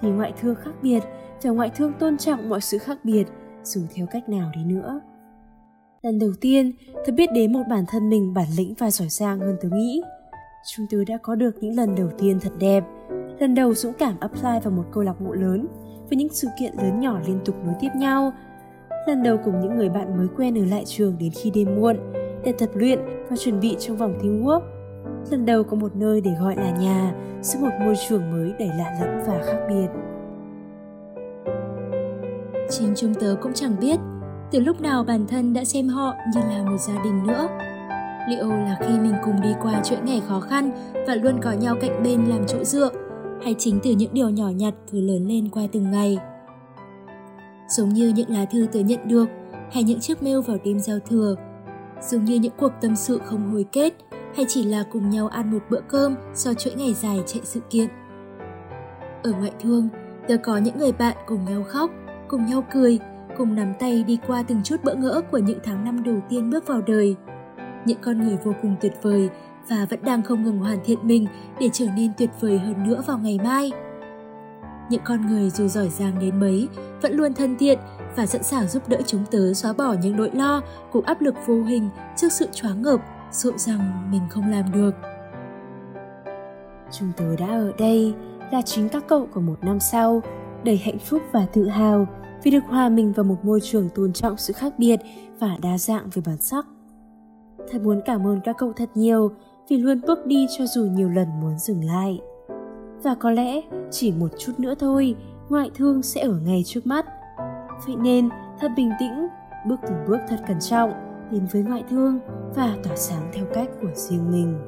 Vì ngoại thương khác biệt và ngoại thương tôn trọng mọi sự khác biệt, dù theo cách nào đi nữa. Lần đầu tiên tôi biết đến một bản thân mình bản lĩnh và giỏi giang hơn tôi nghĩ. Chúng tôi đã có được những lần đầu tiên thật đẹp. Lần đầu dũng cảm apply vào một câu lạc bộ lớn, với những sự kiện lớn nhỏ liên tục nối tiếp nhau. Lần đầu cùng những người bạn mới quen ở lại trường đến khi đêm muộn để tập luyện và chuẩn bị trong vòng teamwork lần đầu có một nơi để gọi là nhà giữa một môi trường mới đầy lạ lẫm và khác biệt Chính chúng tớ cũng chẳng biết từ lúc nào bản thân đã xem họ như là một gia đình nữa. Liệu là khi mình cùng đi qua chuỗi ngày khó khăn và luôn có nhau cạnh bên làm chỗ dựa, hay chính từ những điều nhỏ nhặt cứ lớn lên qua từng ngày. Giống như những lá thư tớ nhận được, hay những chiếc mail vào đêm giao thừa, dường như những cuộc tâm sự không hồi kết, hay chỉ là cùng nhau ăn một bữa cơm sau chuỗi ngày dài chạy sự kiện. Ở ngoại thương, tớ có những người bạn cùng nhau khóc, cùng nhau cười, cùng nắm tay đi qua từng chút bỡ ngỡ của những tháng năm đầu tiên bước vào đời. Những con người vô cùng tuyệt vời và vẫn đang không ngừng hoàn thiện mình để trở nên tuyệt vời hơn nữa vào ngày mai. Những con người dù giỏi giang đến mấy vẫn luôn thân thiện và sẵn sàng giúp đỡ chúng tớ xóa bỏ những nỗi lo cùng áp lực vô hình trước sự choáng ngợp, sợ rằng mình không làm được. Chúng tớ đã ở đây là chính các cậu của một năm sau đầy hạnh phúc và tự hào vì được hòa mình vào một môi trường tôn trọng sự khác biệt và đa dạng về bản sắc. Thật muốn cảm ơn các cậu thật nhiều vì luôn bước đi cho dù nhiều lần muốn dừng lại. Và có lẽ chỉ một chút nữa thôi, ngoại thương sẽ ở ngay trước mắt. Vậy nên, thật bình tĩnh, bước từng bước thật cẩn trọng, đến với ngoại thương và tỏa sáng theo cách của riêng mình.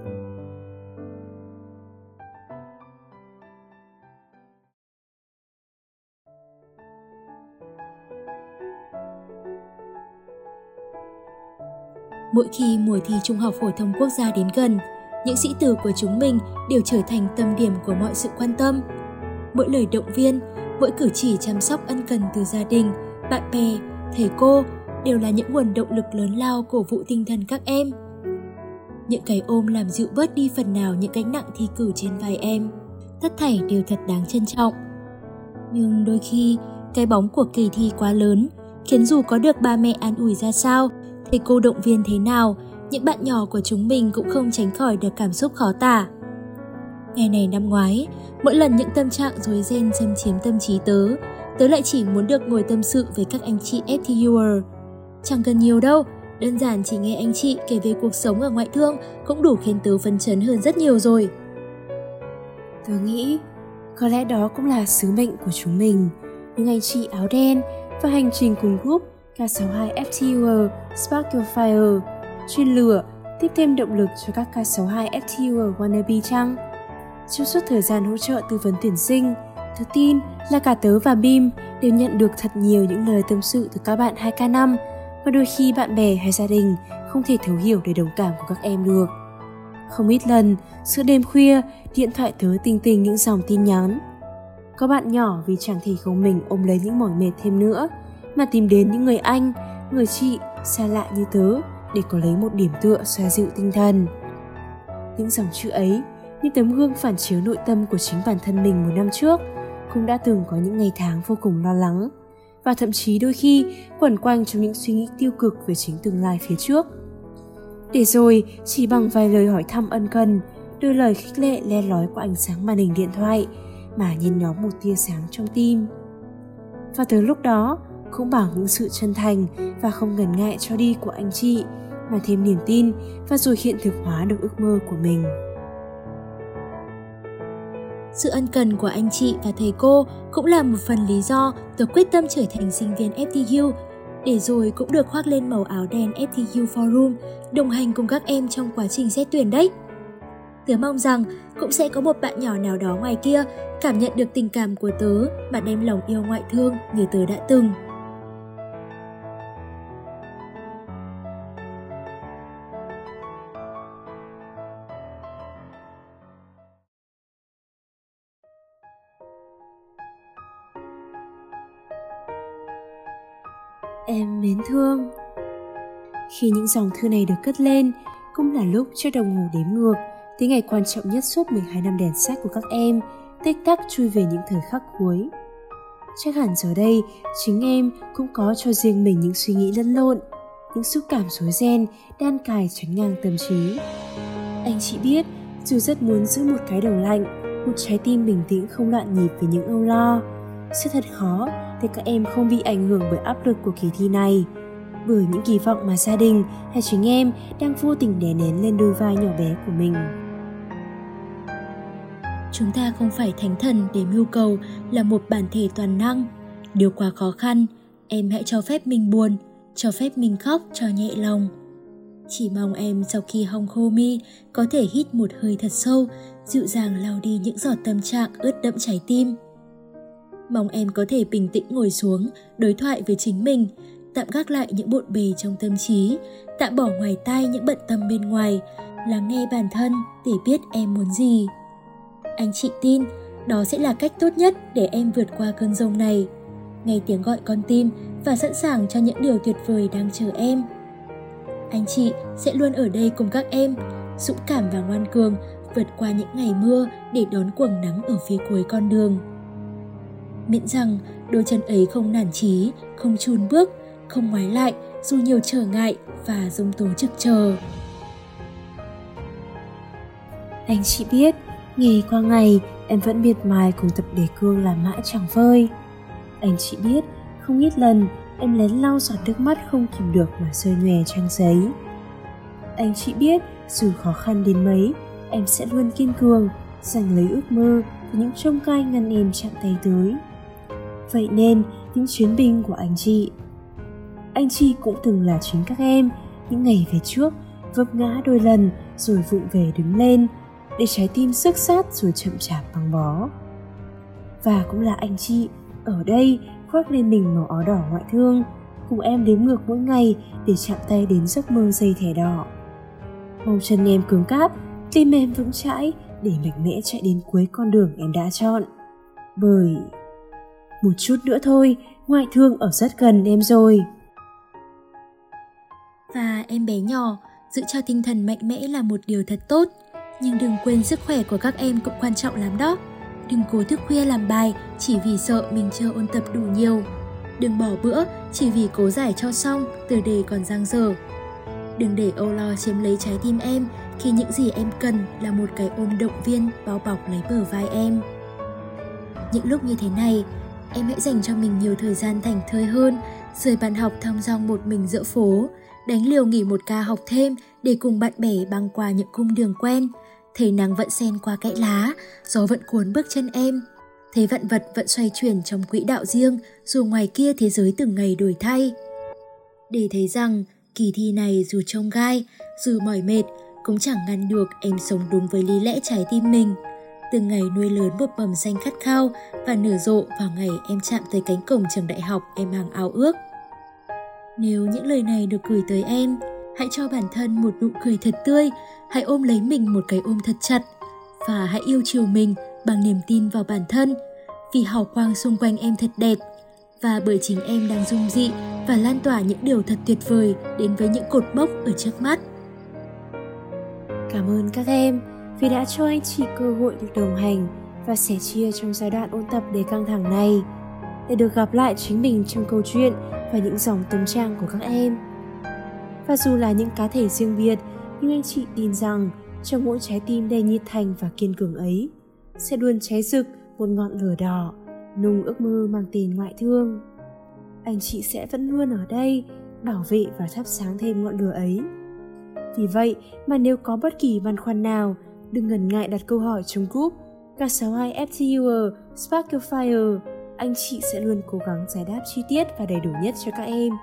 Mỗi khi mùa thi Trung học Phổ thông Quốc gia đến gần, những sĩ tử của chúng mình đều trở thành tâm điểm của mọi sự quan tâm. Mỗi lời động viên, mỗi cử chỉ chăm sóc ân cần từ gia đình, bạn bè, thầy cô đều là những nguồn động lực lớn lao cổ vũ tinh thần các em. Những cái ôm làm dịu bớt đi phần nào những gánh nặng thi cử trên vai em. Tất thảy đều thật đáng trân trọng. Nhưng đôi khi, cái bóng của kỳ thi quá lớn, khiến dù có được ba mẹ an ủi ra sao, thầy cô động viên thế nào, những bạn nhỏ của chúng mình cũng không tránh khỏi được cảm xúc khó tả hè này năm ngoái, mỗi lần những tâm trạng rối ren xâm chiếm tâm trí tớ, tớ lại chỉ muốn được ngồi tâm sự với các anh chị FTUer. Chẳng cần nhiều đâu, đơn giản chỉ nghe anh chị kể về cuộc sống ở ngoại thương cũng đủ khiến tớ phấn chấn hơn rất nhiều rồi. Tớ nghĩ có lẽ đó cũng là sứ mệnh của chúng mình, những anh chị áo đen và hành trình cùng group K62 FTUer Spark Your Fire chuyên lửa tiếp thêm động lực cho các K62 FTUer wannabe chăng? Trong suốt thời gian hỗ trợ tư vấn tuyển sinh, tớ tin là cả tớ và Bim đều nhận được thật nhiều những lời tâm sự từ các bạn 2K5 và đôi khi bạn bè hay gia đình không thể thấu hiểu để đồng cảm của các em được. Không ít lần, giữa đêm khuya, điện thoại tớ tinh tình những dòng tin nhắn. Có bạn nhỏ vì chẳng thể gồng mình ôm lấy những mỏi mệt thêm nữa, mà tìm đến những người anh, người chị xa lạ như tớ để có lấy một điểm tựa xoa dịu tinh thần. Những dòng chữ ấy, như tấm gương phản chiếu nội tâm của chính bản thân mình một năm trước, cũng đã từng có những ngày tháng vô cùng lo lắng và thậm chí đôi khi quẩn quanh trong những suy nghĩ tiêu cực về chính tương lai phía trước. Để rồi, chỉ bằng vài lời hỏi thăm ân cần, đôi lời khích lệ le lói qua ánh sáng màn hình điện thoại mà nhìn nhóm một tia sáng trong tim. Và từ lúc đó, cũng bằng những sự chân thành và không ngần ngại cho đi của anh chị mà thêm niềm tin và rồi hiện thực hóa được ước mơ của mình. Sự ân cần của anh chị và thầy cô cũng là một phần lý do tớ quyết tâm trở thành sinh viên FTU, để rồi cũng được khoác lên màu áo đen FTU Forum, đồng hành cùng các em trong quá trình xét tuyển đấy. Tớ mong rằng cũng sẽ có một bạn nhỏ nào đó ngoài kia cảm nhận được tình cảm của tớ và đem lòng yêu ngoại thương như tớ đã từng. Em mến thương. Khi những dòng thư này được cất lên, Cũng là lúc chiếc đồng hồ đếm ngược Tới ngày quan trọng nhất suốt 12 năm đèn sách của các em, Tích tắc chui về những thời khắc cuối. Chắc hẳn giờ đây, Chính em cũng có cho riêng mình những suy nghĩ lẫn lộn, Những xúc cảm rối ren, Đan cài tránh ngang tâm trí. Anh chị biết, Dù rất muốn giữ một cái đầu lạnh, Một trái tim bình tĩnh không loạn nhịp vì những âu lo sẽ thật khó để các em không bị ảnh hưởng bởi áp lực của kỳ thi này. Bởi những kỳ vọng mà gia đình hay chính em đang vô tình đè nén lên đôi vai nhỏ bé của mình. Chúng ta không phải thánh thần để mưu cầu là một bản thể toàn năng. Điều quá khó khăn, em hãy cho phép mình buồn, cho phép mình khóc cho nhẹ lòng. Chỉ mong em sau khi hong khô mi có thể hít một hơi thật sâu, dịu dàng lau đi những giọt tâm trạng ướt đẫm trái tim. Mong em có thể bình tĩnh ngồi xuống, đối thoại với chính mình, tạm gác lại những bộn bề trong tâm trí, tạm bỏ ngoài tai những bận tâm bên ngoài, lắng nghe bản thân để biết em muốn gì. Anh chị tin đó sẽ là cách tốt nhất để em vượt qua cơn rông này. Nghe tiếng gọi con tim và sẵn sàng cho những điều tuyệt vời đang chờ em. Anh chị sẽ luôn ở đây cùng các em, dũng cảm và ngoan cường vượt qua những ngày mưa để đón quầng nắng ở phía cuối con đường miễn rằng đôi chân ấy không nản trí, không chùn bước, không ngoái lại dù nhiều trở ngại và dông tố trực chờ. Anh chị biết, ngày qua ngày em vẫn miệt mài cùng tập đề cương làm mãi chẳng vơi. Anh chị biết, không ít lần em lén lau giọt nước mắt không kìm được mà rơi nhòe trang giấy. Anh chị biết, dù khó khăn đến mấy, em sẽ luôn kiên cường, giành lấy ước mơ và những trông cai ngăn em chạm tay tới. Vậy nên, những chuyến binh của anh chị Anh chị cũng từng là chính các em Những ngày về trước Vấp ngã đôi lần Rồi vụng về đứng lên Để trái tim sức sát rồi chậm chạp băng bó Và cũng là anh chị Ở đây khoác lên mình màu áo đỏ ngoại thương cùng em đếm ngược mỗi ngày để chạm tay đến giấc mơ dây thẻ đỏ. Mong chân em cứng cáp, tim em vững chãi để mạnh mẽ chạy đến cuối con đường em đã chọn. Bởi một chút nữa thôi, ngoại thương ở rất gần em rồi. Và em bé nhỏ, giữ cho tinh thần mạnh mẽ là một điều thật tốt. Nhưng đừng quên sức khỏe của các em cũng quan trọng lắm đó. Đừng cố thức khuya làm bài chỉ vì sợ mình chưa ôn tập đủ nhiều. Đừng bỏ bữa chỉ vì cố giải cho xong từ đề còn giang dở. Đừng để âu lo chiếm lấy trái tim em khi những gì em cần là một cái ôm động viên bao bọc lấy bờ vai em. Những lúc như thế này, em hãy dành cho mình nhiều thời gian thành thơi hơn, rời bàn học thong dong một mình giữa phố, đánh liều nghỉ một ca học thêm để cùng bạn bè băng qua những cung đường quen. Thấy nắng vẫn xen qua cãi lá, gió vẫn cuốn bước chân em. Thấy vạn vật vẫn xoay chuyển trong quỹ đạo riêng, dù ngoài kia thế giới từng ngày đổi thay. Để thấy rằng, kỳ thi này dù trông gai, dù mỏi mệt, cũng chẳng ngăn được em sống đúng với lý lẽ trái tim mình. Từng ngày nuôi lớn một mầm xanh khát khao và nở rộ vào ngày em chạm tới cánh cổng trường đại học em hàng ao ước. Nếu những lời này được gửi tới em, hãy cho bản thân một nụ cười thật tươi, hãy ôm lấy mình một cái ôm thật chặt và hãy yêu chiều mình bằng niềm tin vào bản thân vì hào quang xung quanh em thật đẹp và bởi chính em đang dung dị và lan tỏa những điều thật tuyệt vời đến với những cột mốc ở trước mắt. Cảm ơn các em vì đã cho anh chị cơ hội được đồng hành và sẻ chia trong giai đoạn ôn tập đầy căng thẳng này để được gặp lại chính mình trong câu chuyện và những dòng tâm trạng của các em. Và dù là những cá thể riêng biệt, nhưng anh chị tin rằng trong mỗi trái tim đầy nhiệt thành và kiên cường ấy sẽ luôn cháy rực một ngọn lửa đỏ, nung ước mơ mang tên ngoại thương. Anh chị sẽ vẫn luôn ở đây, bảo vệ và thắp sáng thêm ngọn lửa ấy. Vì vậy mà nếu có bất kỳ băn khoăn nào, đừng ngần ngại đặt câu hỏi trong group K62 FTUR Sparkle Fire. Anh chị sẽ luôn cố gắng giải đáp chi tiết và đầy đủ nhất cho các em.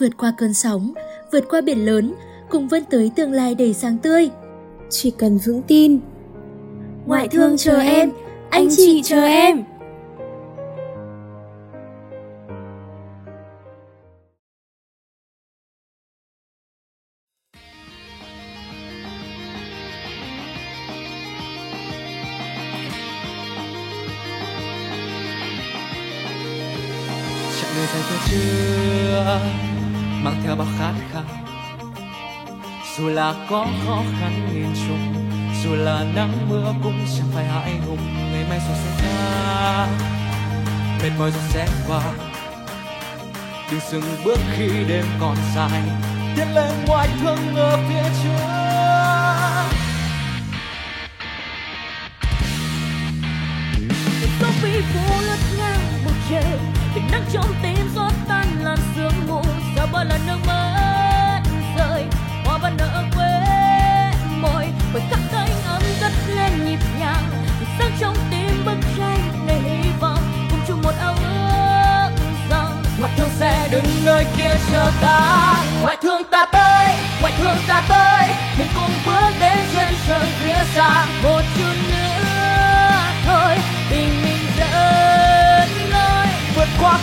Vượt qua cơn sóng, vượt qua biển lớn, cùng vươn tới tương lai đầy sáng tươi. Chỉ cần vững tin. Ngoại thương chờ em, anh chị chờ em. Có khó khăn nghìn trùng dù là nắng mưa cũng chẳng phải hại hùng ngày mai rồi sẽ qua, mệt mỏi rồi sẽ qua. Đừng dừng bước khi đêm còn dài tiến lên ngoài thương ở phía trước.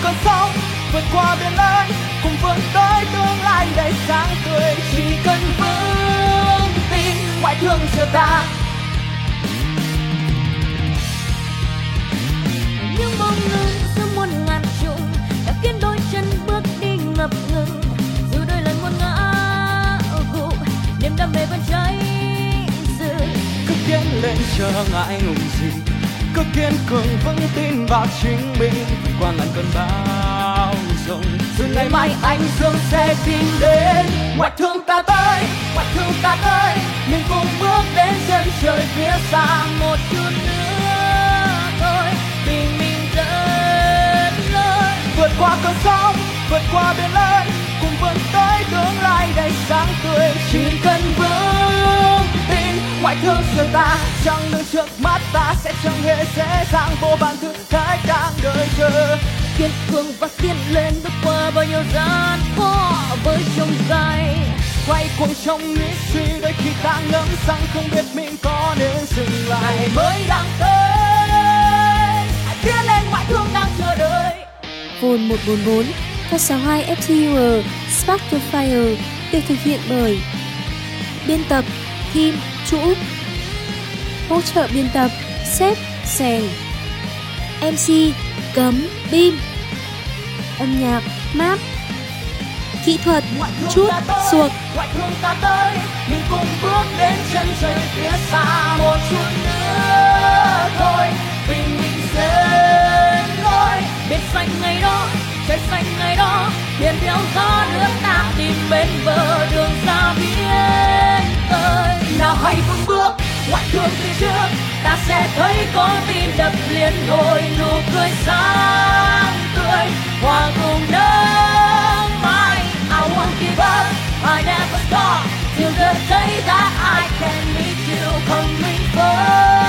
Cơn sóng vượt qua biển lớn cùng vươn tới tương lai đầy sáng tươi. Chỉ cần vững tin ngoại thương chờ ta những bông ngưng giữa muôn ngàn trùng đã khiến đôi chân bước đi ngập ngừng. Dù đôi lần muôn ngã gục niềm đam mê vẫn cháy rực cứ tiến lên chờ ngại ngùng gì cứ kiên cường vững tin vào chính mình. Vượt qua ngàn cơn bão giông rồi ngày mai anh dương sẽ tìm đến ngoại thương ta tới ngoại thương ta tới. Mình cùng bước đến chân trời phía xa một chút nữa thôi. Tình mình dẫn lối vượt qua cơn sóng vượt qua biển lớn cùng vươn tới tương lai đầy sáng tươi. Chỉ cần ngoại thương chờ ta, chẳng đứng trước mắt ta, sẽ chẳng hề dễ dàng vô vàn thử thách đang đợi chờ. Kiên cường và tiến lên bước qua bao nhiêu gian khó với trông gai quay cuồng trong nghĩ suy đôi khi ta ngẫm rằng không biết mình có nên dừng lại. Ngày mới đang tới, hãy tiến lên, ngoại thương đang chờ đợi. Phone 144 K62 FTUR Spark the Fire được thực hiện bởi Biên tập Kim Chủ Hỗ trợ biên tập Sếp Sèn MC Cấm Bim Âm nhạc Map. Kỹ thuật Chút Suộc. ngoại thương ta tới mình cùng bước đến chân trời phía xa. Một chút nữa thôi bình minh sẽ lối. Biển xanh ngày đó trời xanh ngày đó thuyền theo gió nước ta tìm bên bờ đường xa biển ơi nào hãy vững bước. Ngoại thương phía trước, ta sẽ thấy có tim đập liền, đôi nụ cười sáng tươi. Hòa cùng nắng mai I won't give up I never stop. Till the day that I can meet you coming first